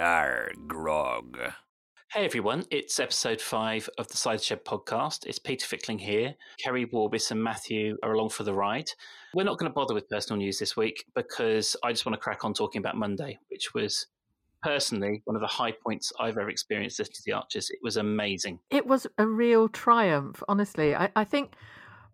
Arr, grog. Hey everyone, it's episode five of the Cider Shed podcast. It's Peter Fickling here. Keri Warbis and Matthew are along for the ride. We're not going to bother with personal news this week because I just want to crack on talking about Monday, which was personally one of the high points I've ever experienced listening to the Archers. It was amazing. It was a real triumph, honestly. I, I think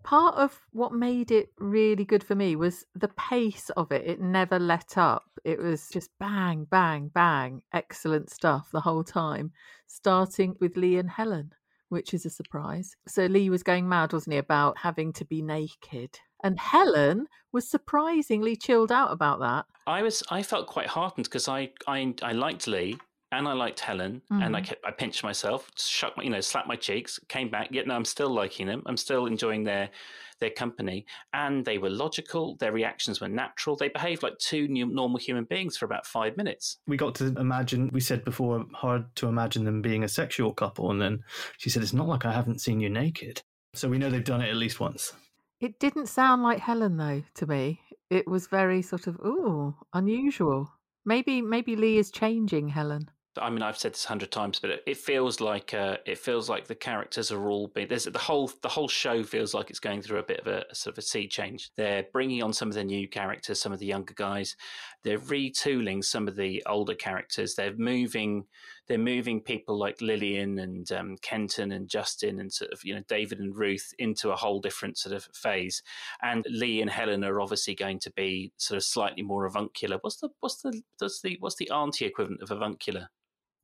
part of what made it really good for me was the pace of it. It never let up. It was just bang, bang, bang. Excellent stuff the whole time, starting with Lee and Helen, which is a surprise. So Lee was going mad, wasn't he, about having to be naked. And Helen was surprisingly chilled out about that. I was I felt quite heartened because I, I I liked Lee and I liked Helen and I Mhm. kept, I pinched myself, shook my you know slapped my cheeks, came back. Yet no, I'm still liking them. I'm still enjoying their their company, and they were logical. Their reactions were natural. They behaved like two new, normal human beings for about five minutes. we got to imagine we said before hard to imagine them being a sexual couple and then she said it's not like i haven't seen you naked so we know they've done it at least once It didn't sound like Helen though to me. It was very sort of ooh, unusual. Maybe maybe Lee is changing Helen. I mean, I've said this a hundred times, but it, it feels like uh, it feels like the characters are all being. There's the whole the whole show feels like it's going through a bit of a, a sort of a sea change. They're bringing on some of the new characters, some of the younger guys. They're retooling some of the older characters. They're moving they're moving people like Lillian and um, Kenton and Justin and sort of you know David and Ruth into a whole different sort of phase. And Lee and Helen are obviously going to be sort of slightly more avuncular. What's the what's the what's the what's the auntie equivalent of avuncular?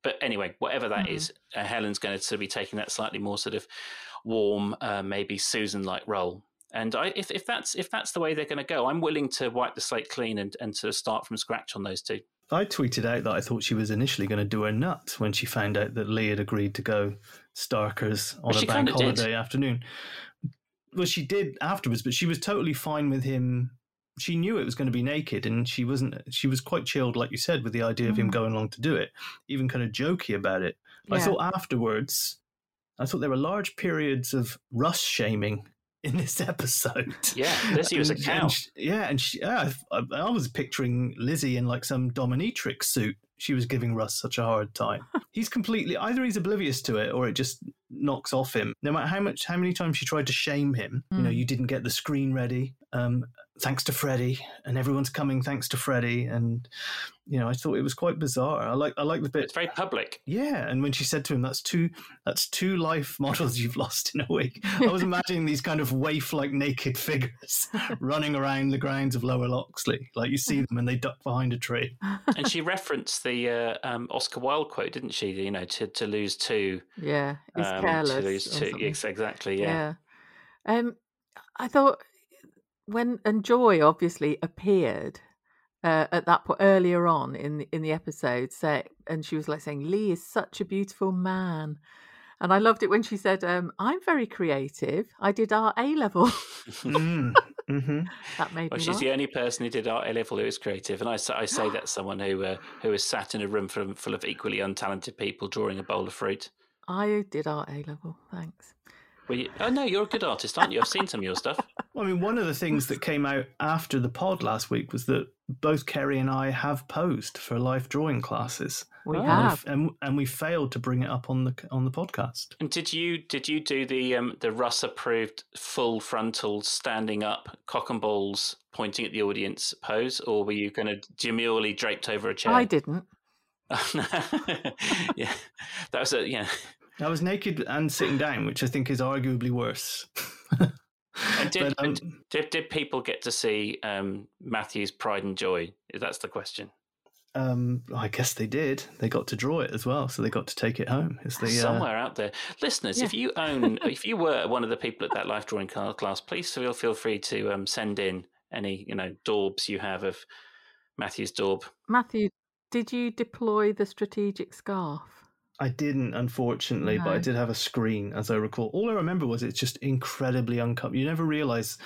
But anyway, whatever that Mhm. is, uh, Helen's going to sort of be taking that slightly more sort of warm, uh, maybe Susan-like role. And I, if, if that's if that's the way they're going to go, I'm willing to wipe the slate clean and, and sort of start from scratch on those two. i tweeted out that i thought she was initially going to do her nut when she found out that lee had agreed to go starkers on Well, a bank kinda did. holiday afternoon well she did afterwards but she was totally fine with him she knew it was going to be naked and she wasn't she was quite chilled like you said with the idea of him Mhm. going along to do it even kind of jokey about it i Yeah. thought afterwards i thought there were large periods of russ shaming in this episode Yeah, Lizzie was a cow. and she- yeah, and she, yeah, I, I was picturing Lizzie in like some dominatrix suit. She was giving Russ such a hard time. he's completely either he's oblivious to it or it just knocks off him. No matter how much, how many times she tried to shame him. You know, Mm. you didn't get the screen ready. Um, thanks to Freddie, and everyone's coming thanks to Freddie. And you know, I thought it was quite bizarre. I like, I like the bit. It's very public. Yeah, and when she said to him, "That's two, that's two life models you've lost in a week," I was imagining these kind of waif-like naked figures running around the grounds of Lower Loxley, like you see them and they duck behind a tree. and she referenced the uh, um, Oscar Wilde quote, didn't she? You know, to, to lose two. Yeah, is um, careless. To lose two. Yes, exactly. Yeah. Yeah. Um, I thought when and Joy obviously appeared uh, at that point earlier on in the, in the episode, say, and she was like saying, "Lee is such a beautiful man." And I loved it when she said, um, "I'm very creative. I did our A level." Mm, hmm that made Well, me she's laugh. the only person who did art A level who is creative, and I, say- I say that's someone who uh, who is sat in a room full of, full of equally untalented people drawing a bowl of fruit. I did art A level. Thanks. Well, you, oh no, you're a good artist, aren't you? I've seen some of your stuff. Well, I mean, one of the things that came out after the pod last week was that both Keri and I have posed for life drawing classes. We And have. we've- and and we failed to bring it up on the on the podcast. And did you did you do the um, the Russ approved full frontal standing up cock and balls pointing at the audience pose, or were you kind of demurely draped over a chair? I didn't. yeah, that was a yeah. I was naked and sitting down, which I think is arguably worse. Did, But, um, did did people get to see um, Matthew's pride and joy? That's the question. Um, I guess they did. They got to draw it as well, so they got to take it home. It's the, uh, Somewhere out there, listeners, if you own, if you were one of the people at that life drawing class, please feel feel free to um, send in any you know daubs you have of Matthew's daub. Matthew, did you deploy the strategic scarf? I didn't, unfortunately, but I did have a screen, as I recall. All I remember was it's just incredibly uncomfortable. You never realize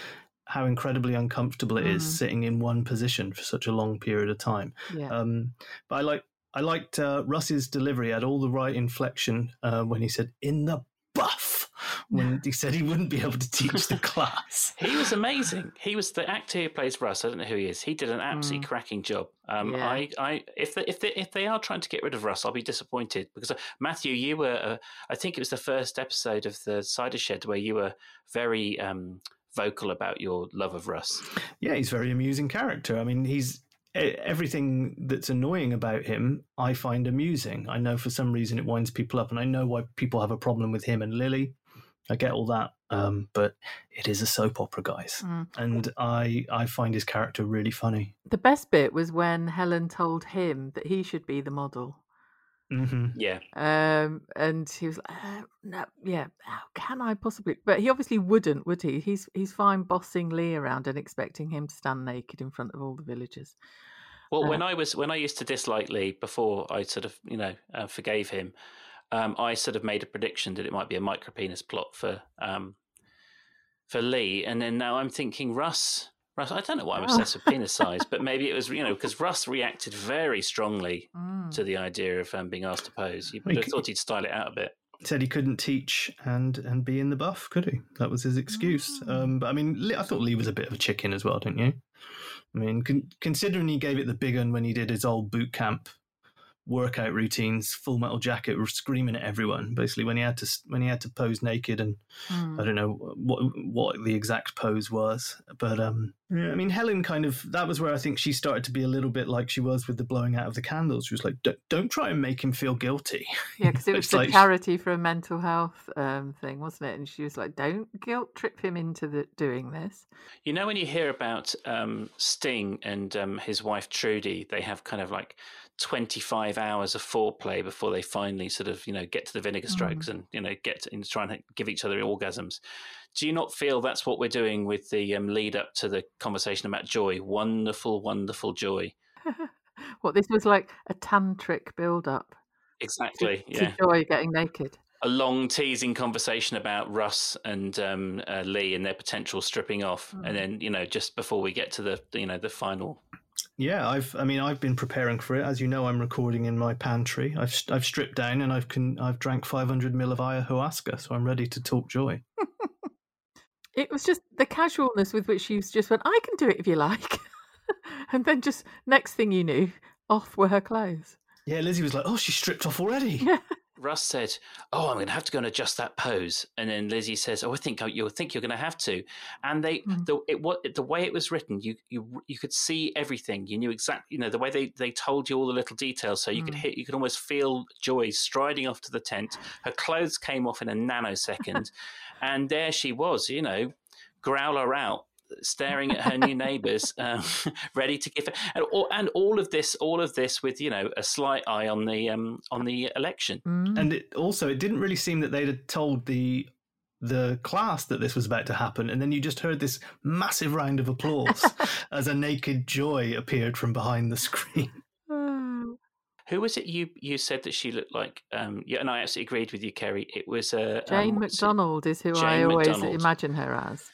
how incredibly uncomfortable it is Mm. sitting in one position for such a long period of time. Yeah. Um, but I like I liked uh, Russ's delivery. Had all the right inflection uh, when he said "in the buff" when he said he wouldn't be able to teach the class. He was amazing. He was the actor who plays Russ. I don't know who he is. He did an absolutely cracking job. Um, Yeah. I, I, if they, if they, if they are trying to get rid of Russ, I'll be disappointed because uh, Matthew, you were, uh, I think it was the first episode of the Cider Shed where you were very um, vocal about your love of Russ. Yeah, he's a very amusing character. I mean, he's everything that's annoying about him. I find amusing. I know for some reason it winds people up, and I know why people have a problem with him and Lily. I get all that, um, but it is a soap opera, guys, Mm. and I I find his character really funny. The best bit was when Helen told him that he should be the model. hmm Yeah, Um, and he was like, uh, "No, yeah, how can I possibly?" But he obviously wouldn't, would he? He's he's fine bossing Lee around and expecting him to stand naked in front of all the villagers. Well, Uh, when I was when I used to dislike Lee before I sort of you know uh, forgave him, um, I sort of made a prediction that it might be a micro penis plot for um, for Lee, and then now I'm thinking Russ. Russ, I don't know why I'm Oh. obsessed with penis size, but maybe it was you know because Russ reacted very strongly Mm. to the idea of um, being asked to pose. You he would have thought he'd style it out a bit. Said he couldn't teach and and be in the buff, could he? That was his excuse. Um, but I mean, Lee, I thought Lee was a bit of a chicken as well, didn't you? I mean, con- considering he gave it the big one when he did his old boot camp workout routines, Full Metal Jacket, were screaming at everyone. Basically, when he had to when he had to pose naked, and Mm. I don't know what what the exact pose was, but um, yeah, I mean, Helen kind of that was where I think she started to be a little bit like she was with the blowing out of the candles. She was like, "Don't, don't try and make him feel guilty." Yeah, because it was It's the like- charity for a mental health um, thing, wasn't it? And she was like, "Don't guilt trip him into the, doing this." You know, when you hear about um, Sting and um, his wife Trudy, they have kind of like 25 hours of foreplay before they finally sort of, you know, get to the vinegar strokes and, you know, get to, and try and give each other orgasms. Do you not feel that's what we're doing with the um, lead up to the conversation about joy? Wonderful, wonderful joy. what this was like a tantric build up Exactly. to Yeah. joy getting naked. A long teasing conversation about Russ and um, uh, Lee and their potential stripping off, and then you know just before we get to the you know the final Yeah, I've. I mean, I've been preparing for it. As you know, I'm recording in my pantry. I've I've stripped down and I've can I've drank 500 mil of ayahuasca, so I'm ready to talk joy. It was just the casualness with which she just went, "I can do it if you like," and then just next thing you knew, off were her clothes. Yeah, Lizzie was like, "Oh, she stripped off already." Yeah. Russ said, "Oh, I'm going to have to go and adjust that pose," and then Lizzie says, "Oh, I think you'll think you're going to have to." And they, Mm. the it what the way it was written, you you you could see everything. You knew exactly, you know, the way they they told you all the little details, so you could Mm. hit, you could almost feel Joy striding off to the tent. Her clothes came off in a nanosecond, and there she was, you know, growler out. Staring at her new neighbours, um, ready to give, and all, and all of this, all of this with you know a slight eye on the um, on the election. Mm. And it also, it didn't really seem that they'd had told the the class that this was about to happen, and then you just heard this massive round of applause as a naked Joy appeared from behind the screen. Who was it you you said that she looked like? Um, yeah, and I absolutely agreed with you, Keri. It was uh, Jane um, McDonald is who I always McDonald. imagine her as.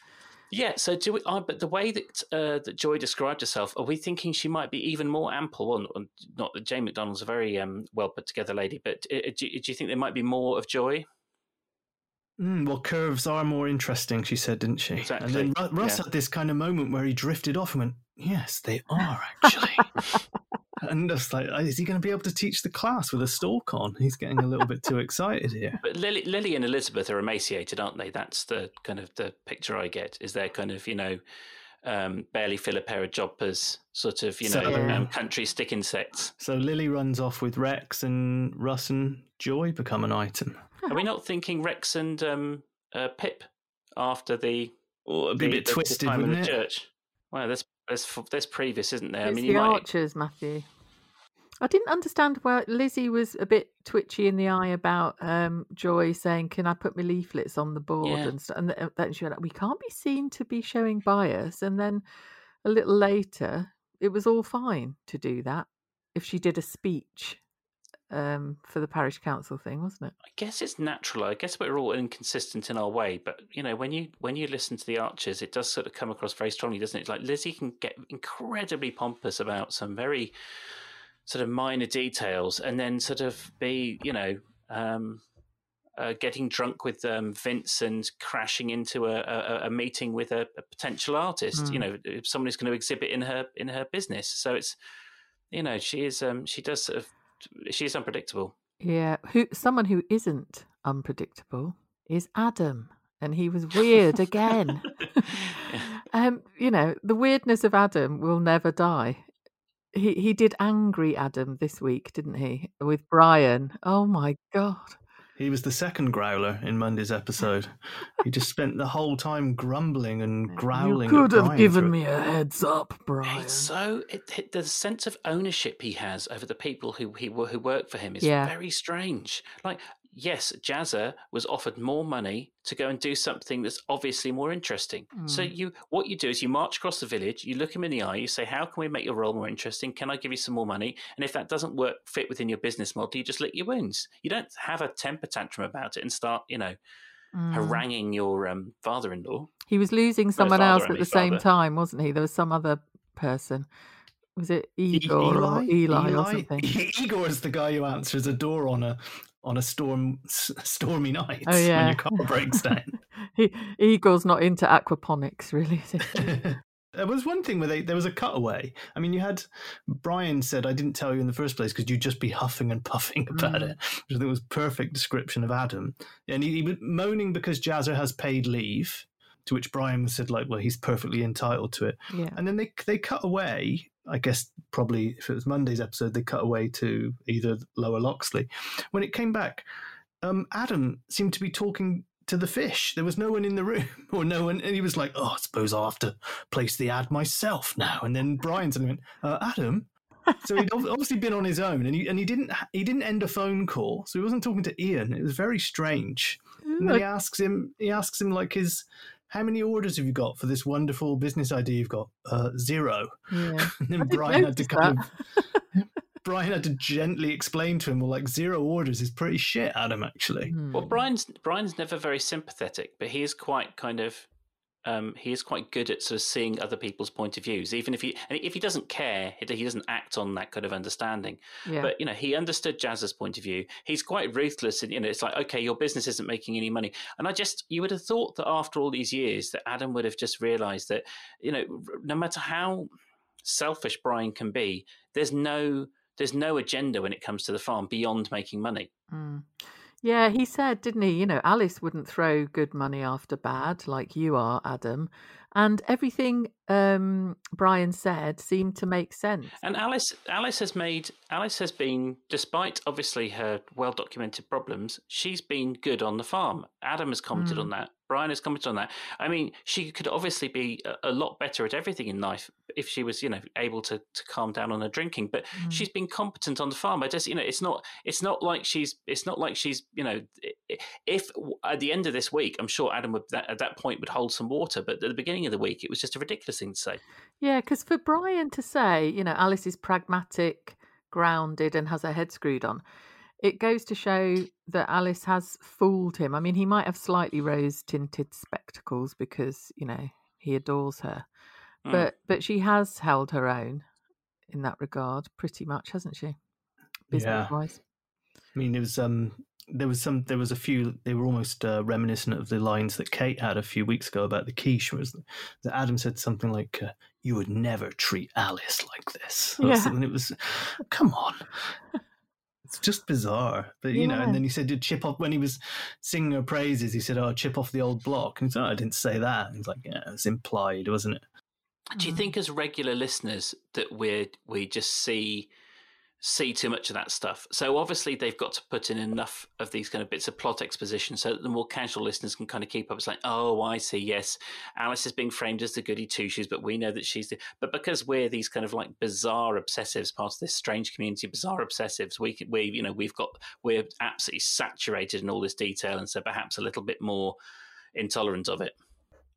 Yeah. So do we? Uh, but the way that uh, that Joy described herself, are we thinking she might be even more ample? Well, not- that Jane McDonald's a very um, well put together lady, but uh, do, do you think there might be more of Joy? Mm, well, curves are more interesting, she said, didn't she? Exactly. And then Ru- Russ Yeah. had this kind of moment where he drifted off and went, "Yes, they are actually." And just like, is he going to be able to teach the class with a stalk on? He's getting a little bit too excited here. But Lily, Lily and Elizabeth are emaciated, aren't they? That's the kind of the picture I get. Is they're kind of you know um, barely fill a pair of jodhpurs, sort of you know So- um, country stick insects. So Lily runs off with Rex, and Russ and Joy become an item. Are we not thinking Rex and um, uh, Pip after the Oh, it'd be the, a bit the- the twisted, time in wouldn't the it? church? Well, there's there's there's previous, isn't there? I it's mean, the you might. Archers, Matthew. I didn't understand why Lizzie was a bit twitchy in the eye about um, Joy saying, "Can I put my leaflets on the board?" Yeah. and stuff. And then she like, "We can't be seen to be showing bias." And then a little later, it was all fine to do that if she did a speech um, for the parish council thing, wasn't it? I guess it's natural. I guess we're all inconsistent in our way, but you know, when you when you listen to the Archers, it does sort of come across very strongly, doesn't it? Like Lizzie can get incredibly pompous about some very sort of minor details, and then sort of be, you know, um, uh, getting drunk with um, Vince and crashing into a, a, a meeting with a, a potential artist. You Mm. know, if someone who's going to exhibit in her in her business. So it's, you know, she is um, she does sort of she is unpredictable. Yeah, who someone who isn't unpredictable is Adam, and he was weird again. um, you know, the weirdness of Adam will never die. He he did angry Adam this week, didn't he? With Brian. Oh my god. He was the second growler in Monday's episode. he just spent the whole time grumbling and growling. you at could have Brian given me a heads up, Brian. It's so it, it, the sense of ownership he has over the people who he who work for him is Yeah. very strange. Like, yes, Jazzer was offered more money to go and do something that's obviously more interesting. So Mm. you, what you do is you march across the village, you look him in the eye, you say, "How can we make your role more interesting? Can I give you some more money?" And if that doesn't work, fit within your business model, you just lick your wounds. You don't have a temper tantrum about it and start, you know, Mm. haranguing your um, father-in-law. He was losing someone father, else at the same father. time, wasn't he? There was some other person. Was it E- Igor or Eli, or something? Igor is the guy who answers a door on a on a storm s- stormy night Oh yeah. when your car breaks down. he, Igor's not into aquaponics, really. There was one thing where they, there was a cutaway. I mean, you had Brian said, "I didn't tell you in the first place because you'd just be huffing and puffing about Mm. it," which I think was perfect description of Adam. And he, he was moaning because Jazzer has paid leave, to which Brian said, "Like, well, he's perfectly entitled to it." yeah. And then they they cut away. I guess probably if it was Monday's episode, they cut away to either Lower Loxley. When it came back, um, Adam seemed to be talking to the fish. There was no one in the room, or no one, and he was like, "Oh, I suppose I'll have to place the ad myself now." And then Brian suddenly went, uh, "Adam." so he'd obviously been on his own, and he and he didn't he didn't end a phone call, so he wasn't talking to Ian. It was very strange. And then he asks him, he asks him like his, how many orders have you got for this wonderful business idea you've got? Uh, zero. Yeah. And then Brian had to kind of, Brian had to gently explain to him, well, like zero orders is pretty shit, Adam. Actually, Well, Hmm. Brian's Brian's never very sympathetic, but he is quite kind of um, he is quite good at sort of seeing other people's point of views. Even if he if he doesn't care, he doesn't act on that kind of understanding. Yeah. But you know, he understood Jazz's point of view. He's quite ruthless, and you know, it's like okay, your business isn't making any money. And I just you would have thought that after all these years, that Adam would have just realised that you know, no matter how selfish Brian can be, there's no there's no agenda when it comes to the farm beyond making money. Mm. Yeah, he said, didn't he? You know, Alice wouldn't throw good money after bad like you are, Adam. And everything um, Brian said seemed to make sense. And Alice, Alice has made Alice has been, despite obviously her well documented problems, she's been good on the farm. Adam has commented Mm. on that. Brian has commented on that. I mean, she could obviously be a, a lot better at everything in life if she was, you know, able to, to calm down on her drinking. But Mm. she's been competent on the farm. I just, you know, it's not it's not like she's it's not like she's, you know, if at the end of this week, I'm sure Adam would that, at that point would hold some water. But at the beginning of the week, it was just a ridiculous thing to say. Yeah, because for Brian to say, you know, Alice is pragmatic, grounded, and has her head screwed on, it goes to show that Alice has fooled him. I mean, he might have slightly rose tinted spectacles because, you know, he adores her. Mm. But but she has held her own in that regard, pretty much, hasn't she? Business wise. I mean, it was um, there was some there was a few they were almost uh, reminiscent of the lines that Kate had a few weeks ago about the quiche was that Adam said something like uh, you would never treat Alice like this Yeah. and it was come on it's just bizarre. But you know and then he said did chip off when he was singing her praises he said oh chip off the old block. And he said oh, I didn't say that. And he's like yeah it's implied wasn't it? Do you mm. think, as regular listeners, that we we just see see too much of that stuff? So obviously, they've got to put in enough of these kind of bits of plot exposition so that the more casual listeners can kind of keep up. It's like, oh, I see. Yes, Alice is being framed as the goody two shoes, but we know that she's the. But because we're these kind of like bizarre obsessives, part of this strange community, bizarre obsessives, we can, we you know we've got we're absolutely saturated in all this detail, and so perhaps a little bit more intolerant of it.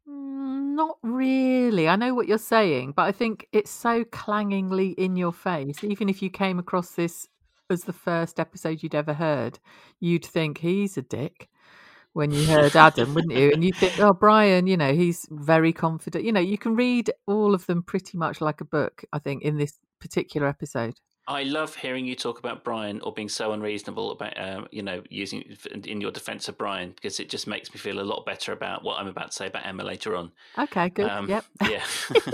Mm, Not really. I know what you're saying, but I think it's so clangingly in your face. Even if you came across this as the first episode you'd ever heard, you'd think he's a dick when you heard Adam, wouldn't you? And you think, oh, Brian, you know, he's very confident. You know, you can read all of them pretty much like a book, I think, in this particular episode. I love hearing you talk about Brian or being so unreasonable about, um, you know, using in your defense of Brian because it just makes me feel a lot better about what I'm about to say about Emma later on. Okay, good. Um, yep. Yeah.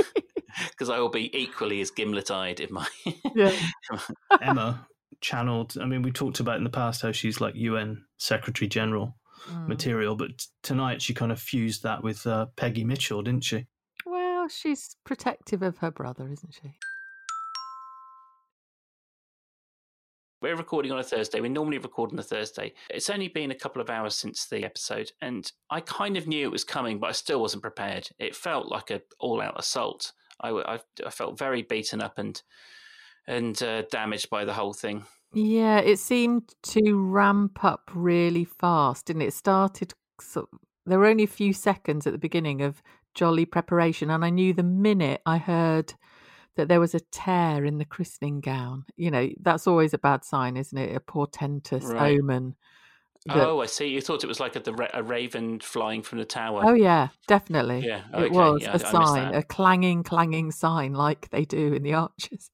Because I will be equally as gimlet-eyed in my. Yeah. Emma channeled. I mean, we talked about in the past how she's like UN Secretary General Mm. material, but tonight she kind of fused that with uh, Peggy Mitchell, didn't she? Well, she's protective of her brother, isn't she? We're recording on a Thursday. We normally record on a Thursday. It's only been a couple of hours since the episode, and I kind of knew it was coming, but I still wasn't prepared. It felt like a all-out assault. I I felt very beaten up and and uh, damaged by the whole thing. Yeah, it seemed to ramp up really fast, and it started. Sort there were only a few seconds at the beginning of jolly preparation, and I knew the minute I heard that there was a tear in the christening gown. You know, that's always a bad sign, isn't it? A portentous Right. omen. That- Oh, I see. You thought it was like a, the a raven flying from the tower. Oh yeah, definitely. Yeah, it okay, was yeah, I- a I missed sign, that. a clanging, clanging sign, like they do in the Archers.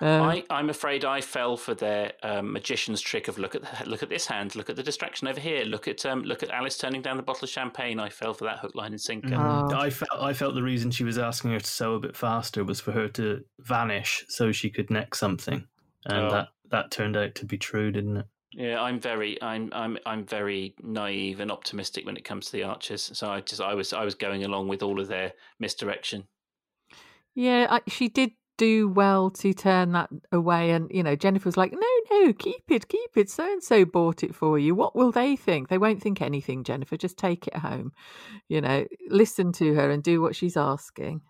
Um, I, I'm afraid I fell for their um, magician's trick of look at the, look at this hand, look at the distraction over here, look at um, look at Alice turning down the bottle of champagne. I fell for that hook, line, and sinker. Oh. I felt I felt the reason she was asking her to sew a bit faster was for her to vanish so she could neck something, and Oh. that that turned out to be true, didn't it? Yeah, I'm very I'm I'm I'm very naive and optimistic when it comes to the Archers. So I just I was I was going along with all of their misdirection. Yeah, I, she did do well to turn that away. And, you know, Jennifer was like, no, no, keep it, keep it. So and so bought it for you. What will they think? They won't think anything, Jennifer. Just take it home. You know, listen to her and do what she's asking.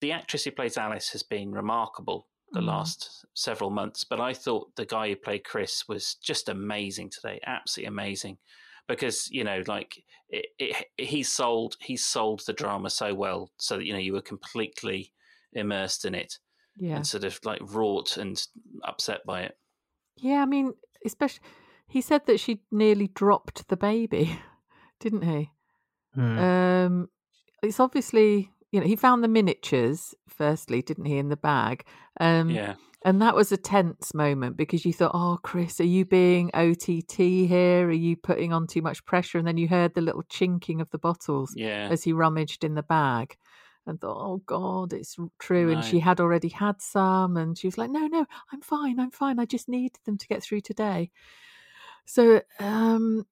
The actress who plays Alice has been remarkable the Mm. last several months, but I thought the guy who played Chris was just amazing today, absolutely amazing. Because you know, like it, it, he sold he sold the drama so well, so that you know you were completely immersed in it Yeah. and sort of like wrought and upset by it. Yeah, I mean, especially, he said that she nearly dropped the baby, didn't he? Hmm. Um, it's obviously, you know, he found the miniatures firstly, didn't he, in the bag? Um, Yeah, And that was a tense moment because you thought, oh, Chris, are you being OTT here? Are you putting on too much pressure? And then you heard the little chinking of the bottles yeah. as he rummaged in the bag and thought, oh, God, it's true. And she had already had some. And she was like, no, no, I'm fine. I'm fine. I just need them to get through today. So, um,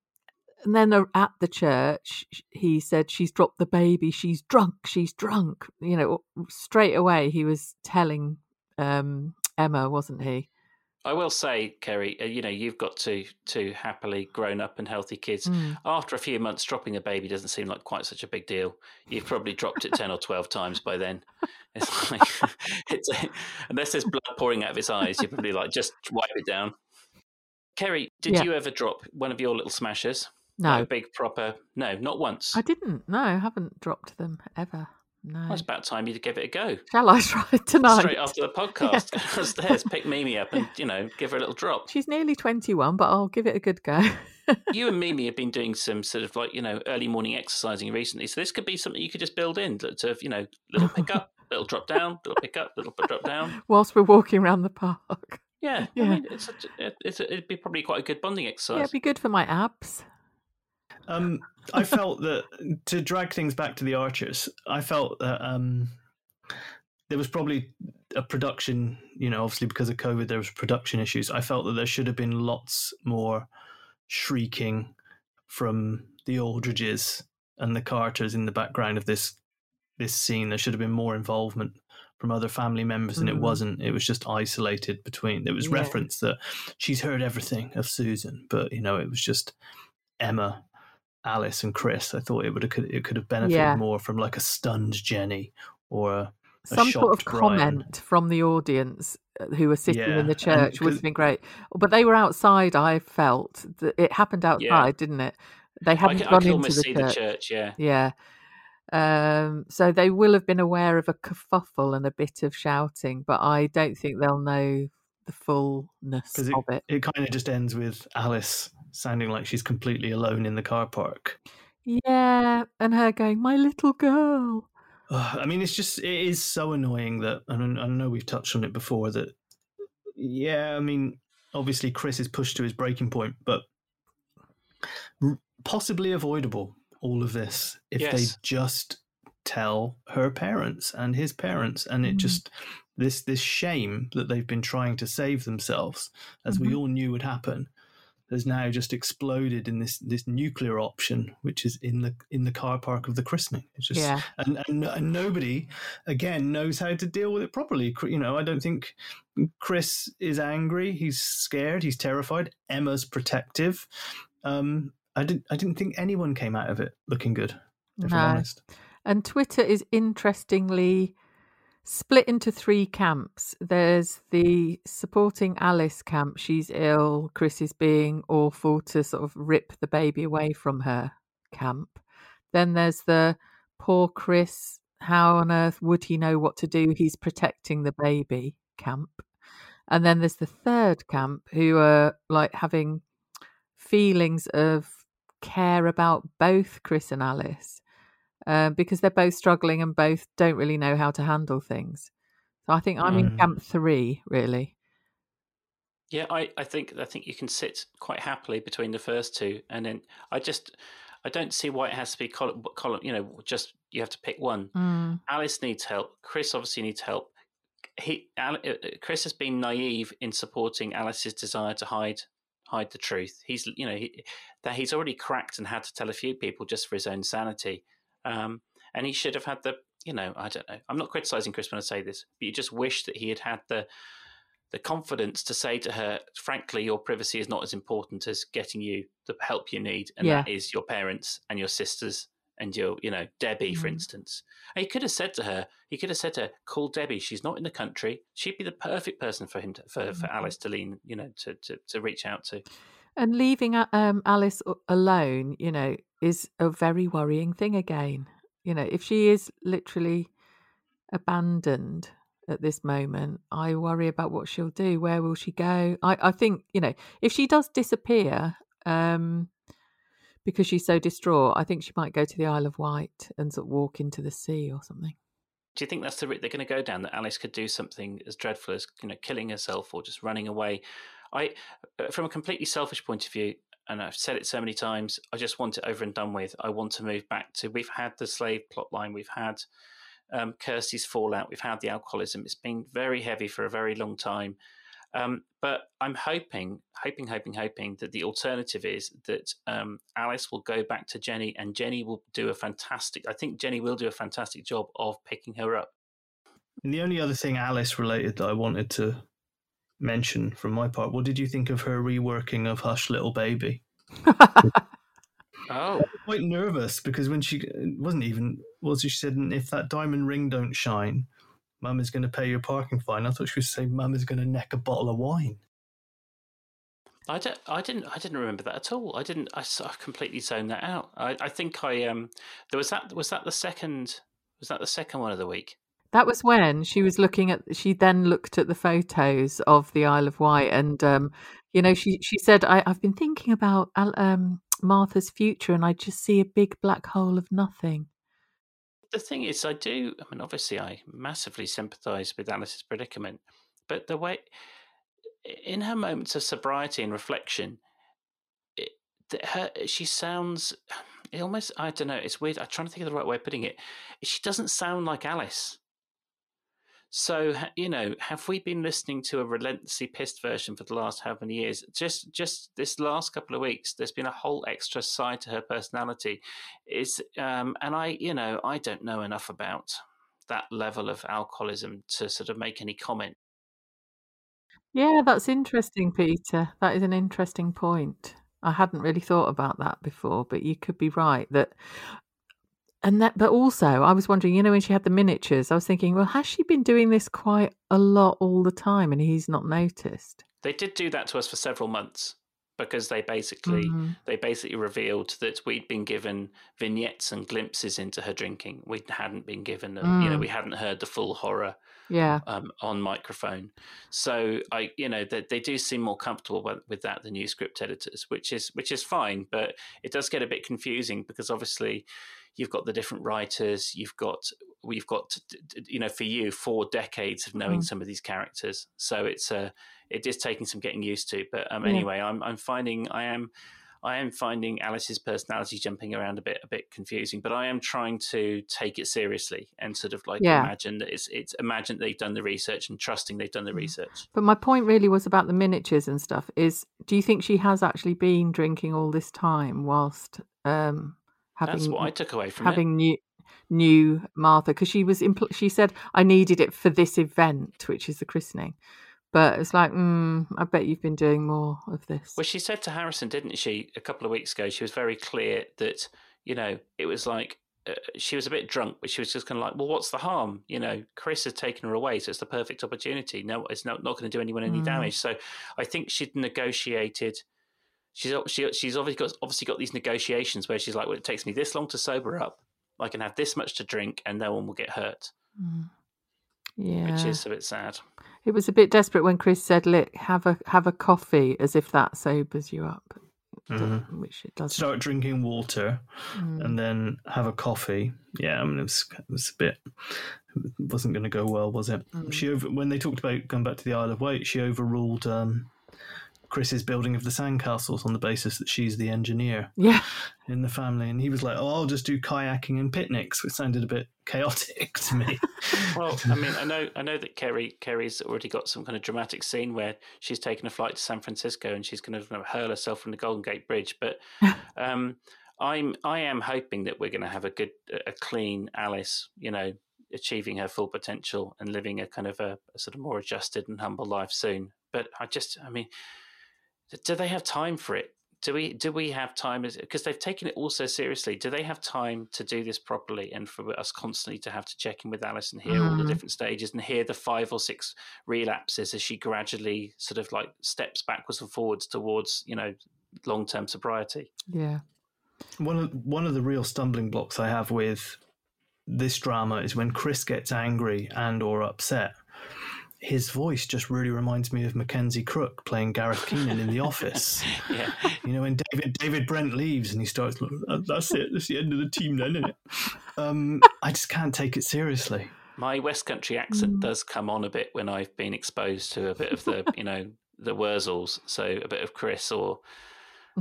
and then at the church, he said, She's dropped the baby. She's drunk. She's drunk. You know, straight away, he was telling um, Emma, wasn't he? I will say, Keri, uh, you know, you've got two two happily grown up and healthy kids. Mm. After a few months, dropping a baby doesn't seem like quite such a big deal. You've probably dropped it ten or twelve times by then. It's like, it's unless there's blood pouring out of his eyes, you're probably like just wipe it down. Keri, did Yeah. you ever drop one of your little smashes? No, a big proper? No, not once. I didn't. No, I haven't dropped them ever. No. Well, it's about time you give it a go. Shall I try it tonight? Straight after the podcast, go upstairs, pick Mimi up, and you know, give her a little drop. She's nearly 21, but I'll give it a good go. you and Mimi have been doing some sort of like you know early morning exercising recently, so this could be something you could just build in to, to you know little pick up, little drop down, little pick up, little drop down. Whilst we're walking around the park. Yeah, Yeah. I mean, it's, a, it's a, it'd be probably quite a good bonding exercise. Yeah, it'd be good for my abs. Um, I felt that to drag things back to the Archers, I felt that um, there was probably a production. You know, obviously because of COVID, there was production issues. I felt that there should have been lots more shrieking from the Aldridges and the Carters in the background of this this scene. There should have been more involvement from other family members, and it Mm. wasn't. It was just isolated between. There was Yeah. reference that she's heard everything of Susan, but you know, it was just Emma, Alice, and Chris. I thought it would have could it could have benefited Yeah. more from like a stunned Jenny or a, a Some sort of Brian. comment from the audience uh, who were sitting Yeah, in the church would have been great. But they were outside. I felt that it happened outside, didn't it? They hadn't can, I gone can into the church. the church. Yeah, Yeah. Um, so they will have been aware of a kerfuffle and a bit of shouting, but I don't think they'll know the fullness it, of it. it kind of just ends with Alice sounding like she's completely alone in the car park. Yeah, and her going, "My little girl." Ugh, I mean, it's just it is so annoying that, and I I know we've touched on it before that. Yeah, I mean, obviously Chris is pushed to his breaking point, but r- possibly avoidable. All of this if they just tell her parents and his parents, and it Mm. just this this shame that they've been trying to save themselves, as we Mhm. all knew would happen, has now just exploded in this this nuclear option, which is in the in the car park of the christening. It's just Yeah. and, and and nobody again knows how to deal with it properly. You know, I don't think Chris is angry. He's scared. He's terrified. Emma's protective. Um, I didn't. I didn't think anyone came out of it looking good. If No. I'm honest. And Twitter is interestingly split into three camps. There's the supporting Alice camp. She's ill. Chris is being awful to sort of rip the baby away from her camp. Then there's the poor Chris. How on earth would he know what to do? He's protecting the baby camp. And then there's the third camp who are like having feelings of care about both Chris and Alice uh, because they're both struggling and both don't really know how to handle things. So I think I'm in Mm. camp three, really. yeah. I, I think I think you can sit quite happily between the first two, and then I just I don't see why it has to be column. column you know, just you have to pick one. Mm. Alice needs help. Chris obviously needs help. He, Al, uh, uh, Chris has been naive in supporting Alice's desire to hide hide the truth. He's, you know, he, that he's already cracked and had to tell a few people just for his own sanity. Um, and he should have had the, you know, I don't know. I'm not criticizing Chris when I say this, but you just wish that he had had the the confidence to say to her, frankly, your privacy is not as important as getting you the help you need, and Yeah. that is your parents and your sisters and your, you know, Debbie, for Mhm. instance. And he could have said to her, he could have said to her, call Debbie. She's not in the country. She'd be the perfect person for him, to, for, for Mhm. Alice to lean, you know, to, to, to reach out to. And leaving uh, um, Alice alone, you know, is a very worrying thing again. You know, if she is literally abandoned at this moment, I worry about what she'll do. Where will she go? I, I think, you know, if she does disappear um, because she's so distraught, I think she might go to the Isle of Wight and sort of walk into the sea or something. Do you think that's the route they're going to go down? That Alice could do something as dreadful as you know killing herself or just running away? I, uh, from a completely selfish point of view, and I've said it so many times, I just want it over and done with. I want to move back to. We've had the slave plot line. We've had um, Kirsty's fallout. We've had the alcoholism. It's been very heavy for a very long time. Um, but I'm hoping, hoping, hoping, hoping that the alternative is that um, Alice will go back to Jenny, and Jenny will do a fantastic. I think Jenny will do a fantastic job of picking her up. And the only other thing Alice related that I wanted to mention from my part, what did you think of her reworking of Hush Little Baby? Oh, Quite nervous because when she wasn't even was she said if that diamond ring don't shine, Mum is going to pay your parking fine. I thought she was saying Mum is going to neck a bottle of wine. I don't. I didn't. I didn't remember that at all. I didn't. I, I completely zoned that out. I, I think I um. There was that. Was that the second? Was that the second one of the week? That was when she was looking at. She then looked at the photos of the Isle of Wight, and um, you know, she she said, I, "I've been thinking about um, Martha's future, and I just see a big black hole of nothing." The thing is, I do. I mean, obviously, I massively sympathise with Alice's predicament, but the way in her moments of sobriety and reflection, it, her she sounds. It almost I don't know. It's weird. I'm trying to think of the right way of putting it. She doesn't sound like Alice. So you know, have we been listening to a relentlessly pissed version for the last how many years? Just just this last couple of weeks, there's been a whole extra side to her personality. Is um, and I you know I don't know enough about that level of alcoholism to sort of make any comment. Yeah, that's interesting, Peter. That is an interesting point. I hadn't really thought about that before, but you could be right that and that but also I was wondering, you know, when she had the miniatures, I was thinking, well, has she been doing this quite a lot all the time and he's not noticed? They did do that to us for several months because they basically mm-hmm. they basically revealed that we'd been given vignettes and glimpses into her drinking. We hadn't been given, mm. you know, we hadn't heard the full horror yeah um, on microphone so i you know they, they do seem more comfortable with, with, that than new script editors which is which is fine but it does get a bit confusing because obviously you've got the different writers you've got we've got you know for you four decades of knowing mm. some of these characters so it's uh it is taking some getting used to but um, anyway i'm i'm finding i am I am finding Alice's personality jumping around a bit a bit confusing, but I am trying to take it seriously and sort of like yeah. imagine that it's it's imagine they've done the research and trusting they've done the mm. research. But my point really was about the miniatures and stuff. Is do you think she has actually been drinking all this time whilst um, having? That's what I took away from having it. new new Martha because she was impl- she said I needed it for this event, which is the christening. But it's like, mm, I bet you've been doing more of this. Well, she said to Harrison, didn't she, a couple of weeks ago? She was very clear that, you know, it was like uh, she was a bit drunk, but she was just kind of like, well, what's the harm? You know, Chris has taken her away, so it's the perfect opportunity. No, it's not, not going to do anyone any mm. damage. So I think she'd negotiated. She's she, she's obviously got obviously got these negotiations where she's like, well, it takes me this long to sober up. I can have this much to drink, and no one will get hurt. Mm. Yeah, which is a bit sad. It was a bit desperate when Chris said, "Look, have a have a coffee," as if that sobers you up, mm-hmm. which it does. Start drinking water, mm. and then have a coffee. Yeah, I mean, it was it was a bit. It wasn't going to go well, was it? Mm. She over when they talked about going back to the Isle of Wight, she overruled um, Chris's building of the sandcastles on the basis that she's the engineer. Yeah. In the family. And he was like, Oh, I'll just do kayaking and picnics, which sounded a bit chaotic to me. well, I mean, I know I know that Keri Keri's already got some kind of dramatic scene where she's taken a flight to San Francisco and she's going to hurl herself from the Golden Gate Bridge. But um, I'm I am hoping that we're going to have a good a clean Alice, you know, achieving her full potential and living a kind of a, a sort of more adjusted and humble life soon. But I just I mean do they have time for it? Do we do we have time? Because they've taken it all so seriously. Do they have time to do this properly? And for us constantly to have to check in with Alice and hear mm. all the mm. different stages and hear the five or six relapses as she gradually sort of like steps backwards and forwards towards you know long term sobriety. Yeah. One of one of the real stumbling blocks I have with this drama is when Chris gets angry and or upset his voice just really reminds me of Mackenzie Crook playing Gareth Keenan in The Office. yeah. You know, when David David Brent leaves and he starts, that's it, that's the end of the team then, isn't it? Um, I just can't take it seriously. My West Country accent mm. does come on a bit when I've been exposed to a bit of the, you know, the Wurzels, so a bit of Chris or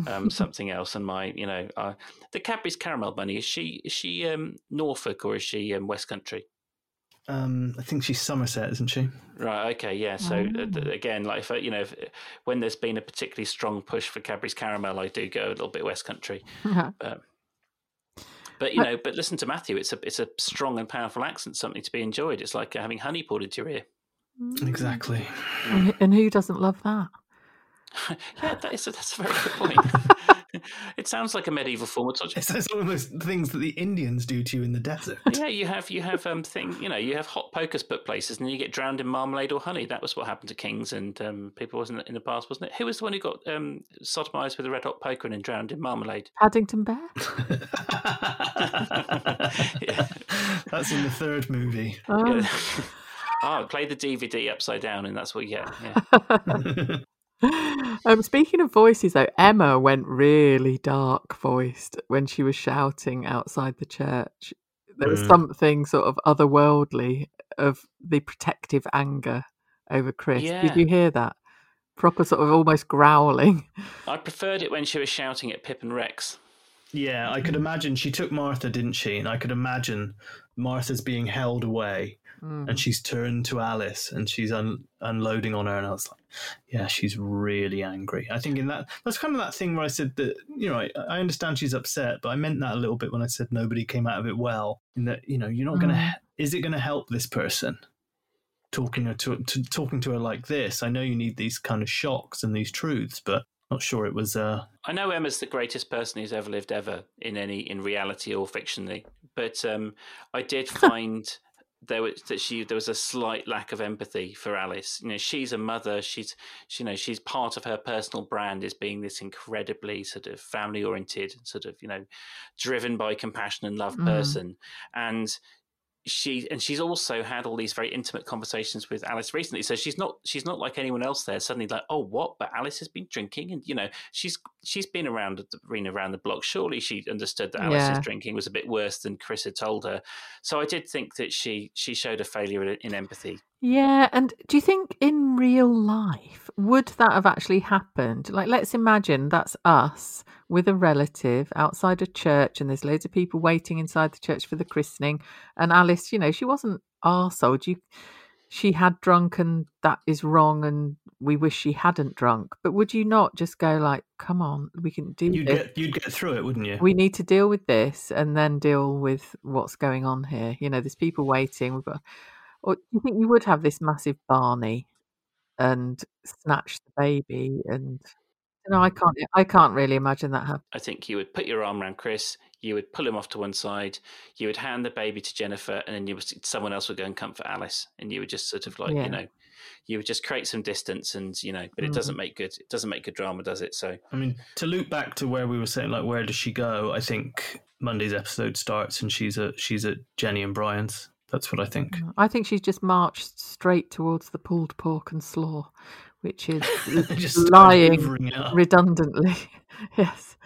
um, something else. And my, you know, uh, the Cadbury's Caramel Bunny is she is she um, Norfolk or is she um, West Country? Um, I think she's Somerset, isn't she? Right. Okay. Yeah. So uh, oh. again, like if, you know, if, when there's been a particularly strong push for Cadbury's caramel, I do go a little bit West Country. but, but you know, but listen to Matthew. It's a it's a strong and powerful accent, something to be enjoyed. It's like having honey poured into your ear. Exactly. And who doesn't love that? yeah, that is a, that's a very good point. it sounds like a medieval form of torture. It's one of those things that the Indians do to you in the desert. Yeah, you have you have um thing you know you have hot pokers put places and you get drowned in marmalade or honey. That was what happened to kings and um, people wasn't in the past, wasn't it? Who was the one who got um, sodomized with a red hot poker and then drowned in marmalade? Paddington Bear. yeah. That's in the third movie. Oh. Yeah. Oh, play the DVD upside down, and that's what you get. Yeah. Um, speaking of voices, though, Emma went really dark voiced when she was shouting outside the church. There was mm. something sort of otherworldly of the protective anger over Chris. Yeah. Did you hear that? proper sort of almost growling. I preferred it when she was shouting at Pip and Rex. Yeah, I could imagine she took Martha, didn't she? And I could imagine Martha's being held away Mm. and she's turned to Alice and she's un- unloading on her. And I was like, yeah, she's really angry. I think in that, that's kind of that thing where I said that, you know, I, I understand she's upset, but I meant that a little bit when I said nobody came out of it well. In that, you know, you're not going to, Mm. is it going to help this person? Talking her to, to talking to her like this, I know you need these kind of shocks and these truths, but not sure it was. Uh, I know Emma's the greatest person who's ever lived ever in any in reality or fictionally, but um, I did find there was that she there was a slight lack of empathy for Alice. You know, she's a mother. She's she, you know she's part of her personal brand is being this incredibly sort of family oriented, sort of you know, driven by compassion and love Mm. person, and she and she's also had all these very intimate conversations with Alice recently. So she's not she's not like anyone else there. Suddenly, like, oh, what? But Alice has been drinking, and you know, she's she's been around the arena around the block. Surely she understood that Alice's Yeah. drinking was a bit worse than Chris had told her. So I did think that she she showed a failure in, in empathy. Yeah, and do you think in real life would that have actually happened? Like, let's imagine that's us with a relative outside a church, and there's loads of people waiting inside the church for the christening. And Alice, you know, she wasn't arsehole. You, she had drunk, and that is wrong, and we wish she hadn't drunk. But would you not just go like, "Come on, we can do you'd this. get you'd get through it, wouldn't you? We need to deal with this, and then deal with what's going on here." You know, there's people waiting. We've got. Or do you think you would have this massive Barney and snatch the baby? And no, I can't. I can't really imagine that happening. I think you would put your arm around Chris, you would pull him off to one side, you would hand the baby to Jennifer, and then you would, someone else would go and comfort Alice, and you would just sort of like Yeah. you know, you would just create some distance, and you know, but it Mm. doesn't make good. It doesn't make good drama, does it? So I mean, to loop back to where we were saying, like, where does she go? I think Monday's episode starts and she's at she's at Jenny and Brian's. That's what I think. Mm. I think she's just marched straight towards the pulled pork and slaw, which is Just lying hoovering it up. redundantly. yes.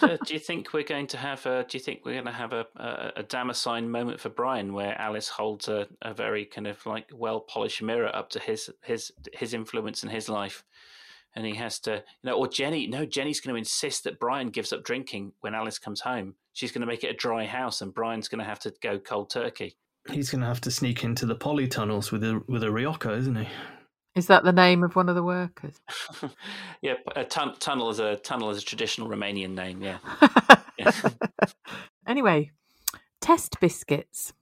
do, do you think we're going to have a? Do you think we're going to have a a, a Damascene moment for Brian, where Alice holds a, a very kind of like well polished mirror up to his his his influence in his life, and he has to, you know, or Jenny? No, Jenny's going to insist that Brian gives up drinking when Alice comes home. She's going to make it a dry house, and Brian's going to have to go cold turkey. He's going to have to sneak into the polytunnels with a with a Ryoka, isn't he? Is that the name of one of the workers? yeah, a tun- tunnel is a tunnel is a traditional Romanian name. Yeah. Yeah. anyway, test biscuits.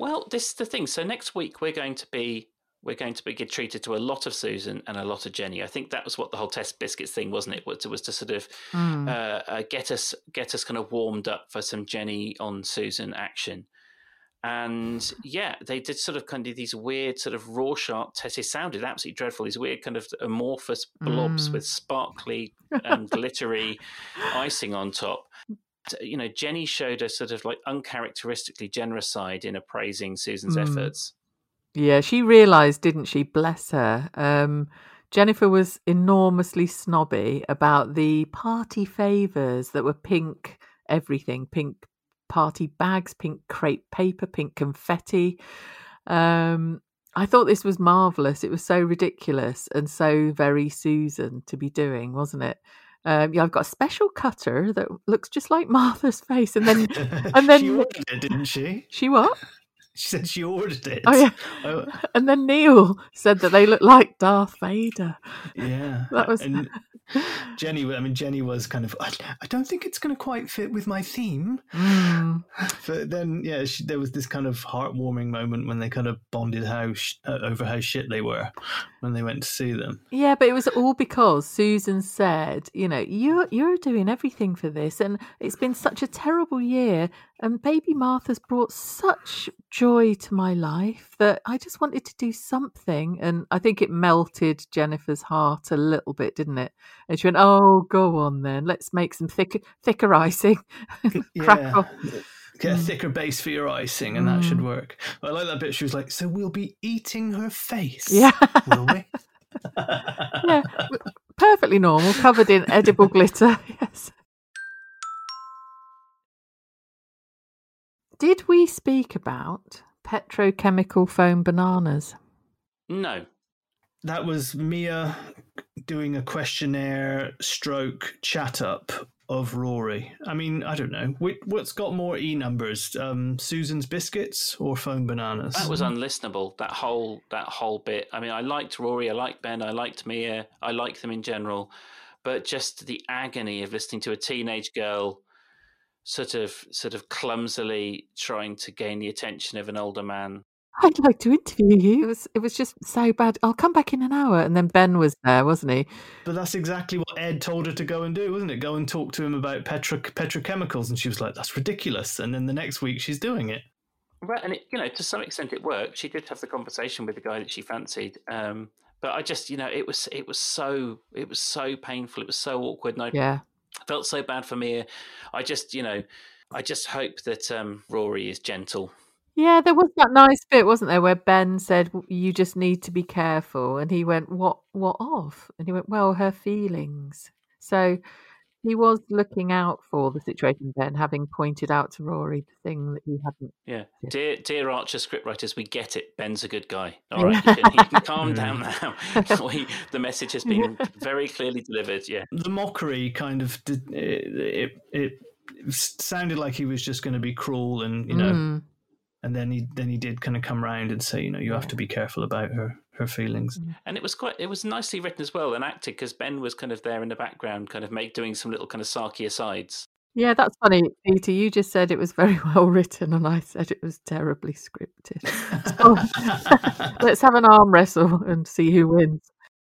Well, this is the thing. So next week we're going to be we're going to be get treated to a lot of Susan and a lot of Jenny. I think that was what the whole test biscuits thing wasn't it? Was it was to sort of Mm. uh, uh, get us get us kind of warmed up for some Jenny on Susan action. And yeah, they did sort of kind of these weird sort of Rorschach tests. It sounded absolutely dreadful. These weird kind of amorphous blobs Mm. with sparkly and glittery icing on top. You know, Jenny showed a sort of like uncharacteristically generous side in appraising Susan's Mm. efforts. Yeah, she realised, didn't she? Bless her. Um, Jennifer was enormously snobby about the party favours that were pink everything pink party bags, pink crepe paper, pink confetti. Um, I thought this was marvellous. It was so ridiculous and so very Susan to be doing, wasn't it? Um, yeah, I've got a special cutter that looks just like Martha's face, and then and then she ordered it, didn't she? she what? She said she ordered it. Oh yeah. Oh, And then Neil said that they look like Darth Vader. yeah. That was And Jenny. I mean, Jenny was kind of. I, I don't think it's going to quite fit with my theme. Mm. But then, yeah, she, there was this kind of heartwarming moment when they kind of bonded how sh- uh, over how shit they were when they went to see them. Yeah, but it was all because Susan said, you know, you're you're doing everything for this, and it's been such a terrible year, and baby Martha's brought such joy to my life that I just wanted to do something, and I think it melted Jennifer's heart a little bit, didn't it? And she went, "Oh, go on then, let's make some thicker thicker icing, crack Yeah. off." Get a Mm. thicker base for your icing, and that should Mm. work. I like that bit. She was like, "So we'll be eating her face, Yeah. will we?" yeah, perfectly normal, covered in edible glitter. Yes. Did we speak about petrochemical foam bananas? No, that was Mia doing a questionnaire stroke chat up of Rory. I mean, I don't know. What's got more E numbers? Um, Susan's biscuits or phone bananas? That was unlistenable. That whole that whole bit. I mean, I liked Rory. I liked Ben. I liked Mia. I liked them in general, but just the agony of listening to a teenage girl sort of sort of clumsily trying to gain the attention of an older man I'd like to interview you. It was it was just so bad. I'll come back in an hour. And then Ben was there, wasn't he? But that's exactly what Ed told her to go and do, wasn't it? Go and talk to him about petro- petrochemicals. And she was like, that's ridiculous. And then the next week she's doing it. Right. And, it, you know, to some extent it worked. She did have the conversation with the guy that she fancied. Um, but I just, you know, it was it was so it was so painful. It was so awkward. And I yeah. felt so bad for Mia. I just, you know, I just hope that um, Rory is gentle yeah, there was that nice bit, wasn't there, where Ben said, "You just need to be careful," and he went, "What? What of?" And he went, "Well, her feelings." So he was looking out for the situation, Ben, having pointed out to Rory the thing that he hadn't. Yeah, dear, dear Archer scriptwriters, we get it. Ben's a good guy. All right, you can, you can calm down now. we, the message has been very clearly delivered. Yeah, the mockery kind of did, it, it, it sounded like he was just going to be cruel and you know. Mm and then he then he did kind of come around and say, you know, you have to be careful about her her feelings. Mm. And it was quite it was nicely written as well and acted because Ben was kind of there in the background, kind of make doing some little kind of sarky asides. Yeah, that's funny, Peter. You just said it was very well written, and I said it was terribly scripted. So, let's have an arm wrestle and see who wins.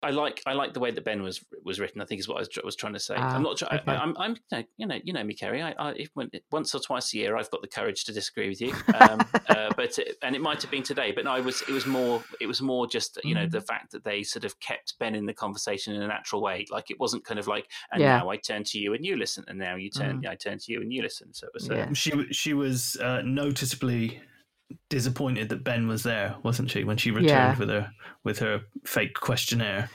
I like I like the way that Ben was was written. I think is what I was, was trying to say. I'm not. Okay. I, am I'm, I'm. You know. You know me, Keri. I, I when, once or twice a year, I've got the courage to disagree with you. Um, uh, but and it might have been today. But no, I was. It was more. It was more just you know the mm. fact that they sort of kept Ben in the conversation in a natural way. Like it wasn't kind of like and yeah. now I turn to you and you listen, and now you turn. Mm. I turn to you and you listen. So it was. Uh, yeah. She she was uh, noticeably disappointed that Ben was there, wasn't she, when she returned yeah. with her with her fake questionnaire,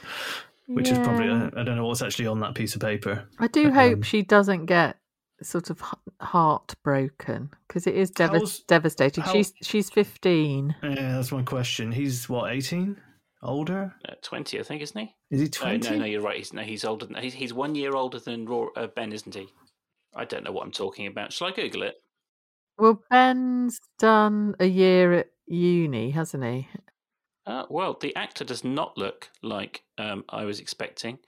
which yeah. is probably uh, I don't know what's actually on that piece of paper. I do but, hope um, she doesn't get sort of heartbroken because it is dev- devastating. How, she's she's fifteen. Yeah, that's my question. He's what eighteen. Older, uh, twenty, I think, isn't he? Is he twenty? no, no, you're right. He's no, he's older than he's, he's one year older than uh, Ben, isn't he? I don't know what I'm talking about. Shall I Google it? Well, Ben's done a year at uni, hasn't he? Uh, well, the actor does not look like um, I was expecting.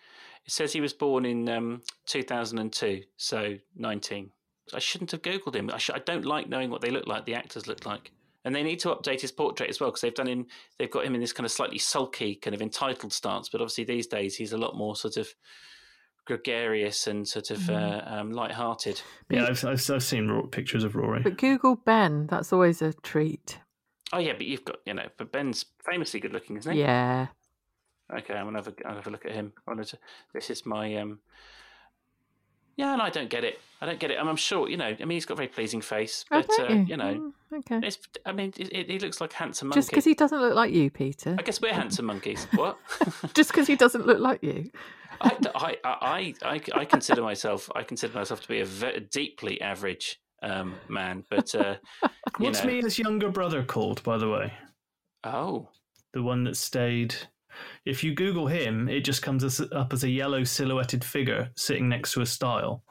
It says he was born in um, 2002, so 19. I shouldn't have Googled him. I, sh- I, don't like knowing what they look like, the actors look like. And they need to update his portrait as well because they've done him. They've got him in this kind of slightly sulky, kind of entitled stance. But obviously these days he's a lot more sort of gregarious and sort of mm. uh, um, light-hearted. Yeah, I've, I've, I've seen pictures of Rory. But Google Ben. That's always a treat. Oh yeah, but you've got you know, but Ben's famously good looking, isn't he? Yeah. Okay, I'm gonna have a, I'll have a look at him. To, this is my um. Yeah, and I don't get it. I don't get it. I'm sure you know. I mean, he's got a very pleasing face, but uh, you? you? know, mm, okay. I mean, it, it, he looks like a handsome monkey. Just because he doesn't look like you, Peter. I guess we're handsome monkeys. What? Just because he doesn't look like you. I, I, I, I, I consider myself I consider myself to be a very, deeply average um, man, but uh, what's know. Mia's younger brother called, by the way? Oh, the one that stayed. If you Google him, it just comes as, up as a yellow silhouetted figure sitting next to a stile.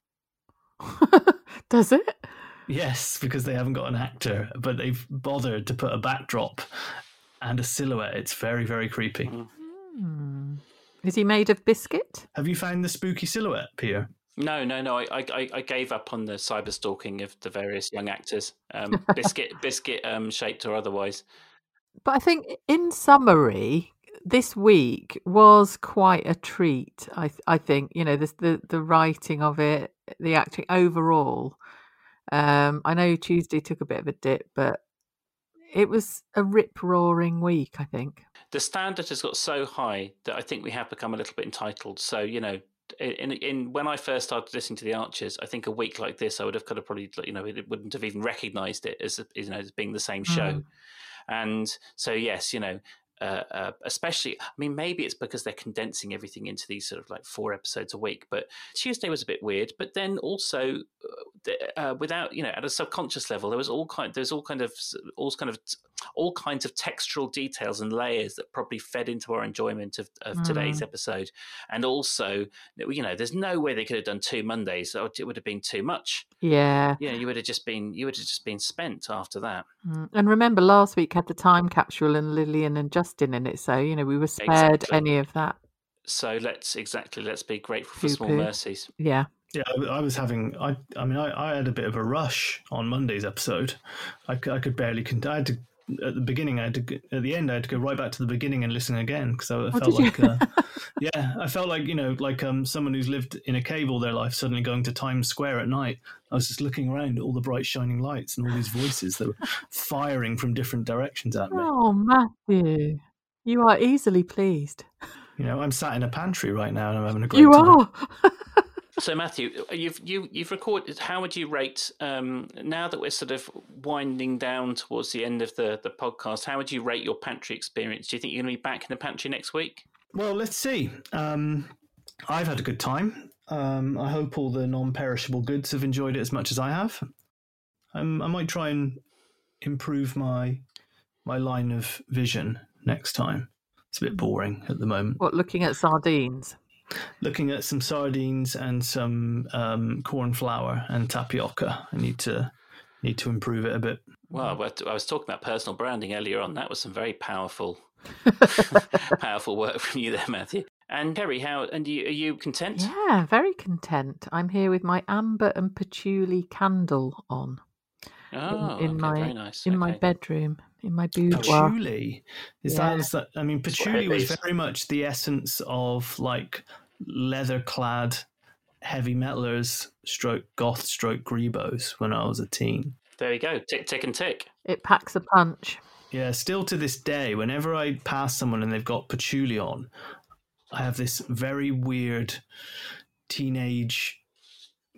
Does it? Yes, because they haven't got an actor, but they've bothered to put a backdrop and a silhouette. It's very, very creepy. Mm. Is he made of biscuit? Have you found the spooky silhouette, Pierre? No, no, no. I, I, I gave up on the cyber stalking of the various young actors, um, biscuit, biscuit um, shaped or otherwise. But I think, in summary, this week was quite a treat. I, I think you know the the, the writing of it, the acting overall. Um, I know Tuesday took a bit of a dip, but it was a rip roaring week. I think the standard has got so high that I think we have become a little bit entitled. So you know, in in when I first started listening to the Archers, I think a week like this, I would have kind of probably you know it wouldn't have even recognised it as you know as being the same show. Mm. And so yes, you know, uh, uh, especially. I mean, maybe it's because they're condensing everything into these sort of like four episodes a week. But Tuesday was a bit weird. But then also, uh, uh without you know, at a subconscious level, there was all kind. There's all kind of all kind of all kinds of textural details and layers that probably fed into our enjoyment of, of mm. today's episode. And also, you know, there's no way they could have done two Mondays. It would have been too much. Yeah. Yeah, you would have just been you would have just been spent after that. Mm. And remember, last week had the time capsule and Lilian and Justin in it, so you know we were spared exactly. any of that. So let's exactly let's be grateful for small mercies. Yeah. Yeah, I, was having. I, I mean, I, I had a bit of a rush on Monday's episode. I, I could barely. I had to at the beginning. I had to at the end. I had to go right back to the beginning and listen again because I, oh, felt like, uh, yeah, I felt like you know, like um, someone who's lived in a cave all their life suddenly going to Times Square at night. I was just looking around at all the bright shining lights and all these voices that were firing from different directions at me. Oh, Matthew, you are easily pleased. You know, I'm sat in a pantry right now and I'm having a great you time. are. So Matthew, you've you you've recorded. How would you rate um, now that we're sort of winding down towards the end of the the podcast? How would you rate your pantry experience? Do you think you're going to be back in the pantry next week? Well, let's see. Um, I've had a good time. Um, I hope all the non-perishable goods have enjoyed it as much as I have. Um, I might try and improve my my line of vision next time. It's a bit boring at the moment. What, looking at sardines? Looking at some sardines and some um, corn flour and tapioca. I need to need to improve it a bit. Well, I was talking about personal branding earlier on. That was some very powerful, powerful work from you there, Matthew. And Keri, how and you, are you content? Yeah, very content. I'm here with my amber and patchouli candle on. Oh, in, in okay, my nice. in okay. my bedroom, in my boudoir. Patchouli is yeah. that? I mean, patchouli was very much the essence of like leather clad heavy metalers, stroke goth, stroke grebos when I was a teen. There you go, tick, tick, and tick. It packs a punch. Yeah, still to this day, whenever I pass someone and they've got patchouli on, I have this very weird teenage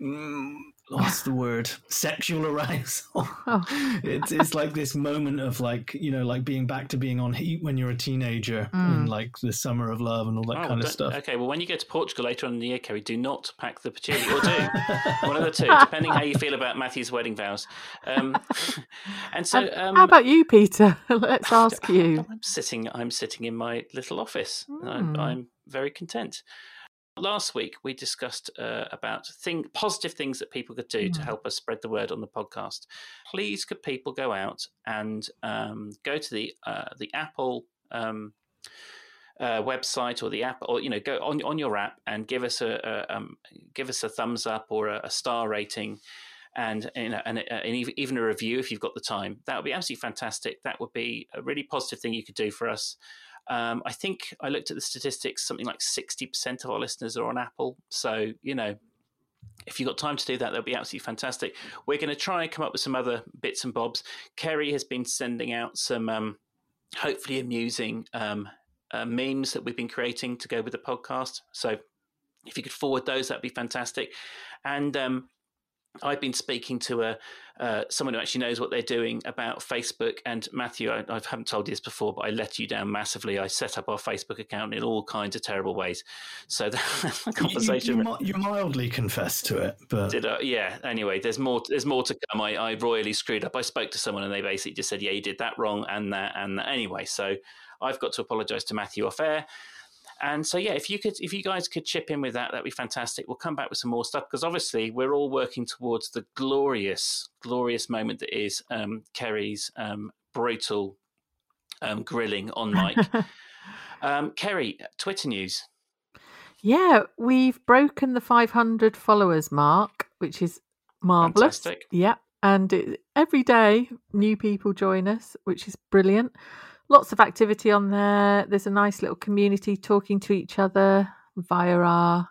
mm, what's the word? Sexual arousal. Oh. it's, it's like this moment of like you know like being back to being on heat when you're a teenager mm. and like the summer of love and all that oh, kind of stuff. okay well when you get to portugal later on in the year keri do not pack the patchouli. Or do. One of the two depending how you feel about matthew's wedding vows. Um, and so um, how about you peter? Let's ask you. I'm sitting i'm sitting in my little office. Mm. I'm, I'm very content Last week, we discussed uh, about thing, positive things that people could do mm. to help us spread the word on the podcast. Please, could people go out and um, go to the uh, the Apple um, uh, website or the app, or you know, go on on your app and give us a, a um, give us a thumbs up or a, a star rating and you know, and, and, even a review if you've got the time. That would be absolutely fantastic. That would be a really positive thing you could do for us. Um, I think I looked at the statistics, something like 60% of our listeners are on Apple. So, you know, if you've got time to do that, that'll be absolutely fantastic. We're going to try and come up with some other bits and bobs. Keri has been sending out some um, hopefully amusing um, uh, memes that we've been creating to go with the podcast. So if you could forward those, that'd be fantastic. And um, I've been speaking to a uh, someone who actually knows what they're doing about Facebook. And Matthew, I, I, haven't told you this before, but I let you down massively. I set up our Facebook account in all kinds of terrible ways. So the conversation. You, you, you, mildly confessed to it, but did I, yeah. Anyway, there's more. There's more to come. I, I royally screwed up. I spoke to someone and they basically just said, "Yeah, you did that wrong and that and that." Anyway, so I've got to apologise to Matthew off air. And so, yeah, if you could, if you guys could chip in with that, that'd be fantastic. We'll come back with some more stuff because obviously we're all working towards the glorious, glorious moment that is um, Keri's um, brutal um, grilling on Mike. Um, Keri, Twitter news. Yeah, we've broken the 500 followers mark, which is marvelous. Fantastic. Yeah, and it, every day new people join us, which is brilliant lots of activity on there. There's a nice little community talking to each other via our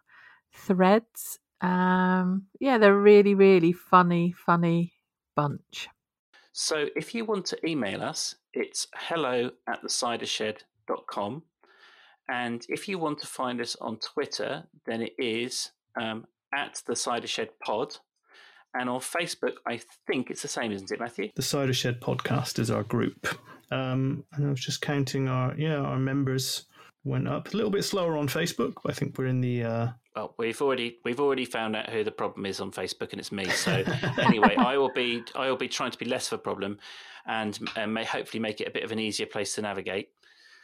threads. Um, yeah, they're really, really funny, funny bunch. So if you want to email us, it's hello at the thecidershed.com. And if you want to find us on Twitter, then it is um, at the Cider Shed Pod. And on Facebook, I think it's the same, isn't it, Matthew? The Cider Shed Podcast is our group. Um, and I was just counting our yeah our members went up a little bit slower on Facebook. I think we're in the uh, well, we've already we've already found out who the problem is on Facebook, and it's me. So anyway, I will be I will be trying to be less of a problem, and, and may hopefully make it a bit of an easier place to navigate.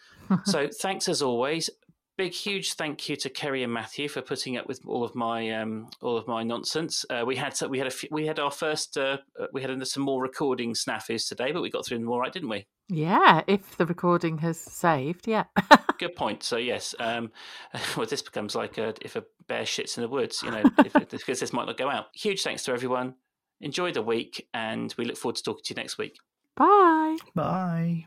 so thanks as always. Big huge thank you to Keri and Matthew for putting up with all of my um, all of my nonsense. Uh, we had we had a we had our first uh, we had some more recording snafus today, but we got through them all right, didn't we? Yeah, if the recording has saved, yeah. Good point. So yes, um, well, this becomes like a, if a bear shits in the woods, you know, if, because this might not go out. Huge thanks to everyone. Enjoy the week, and we look forward to talking to you next week. Bye. Bye.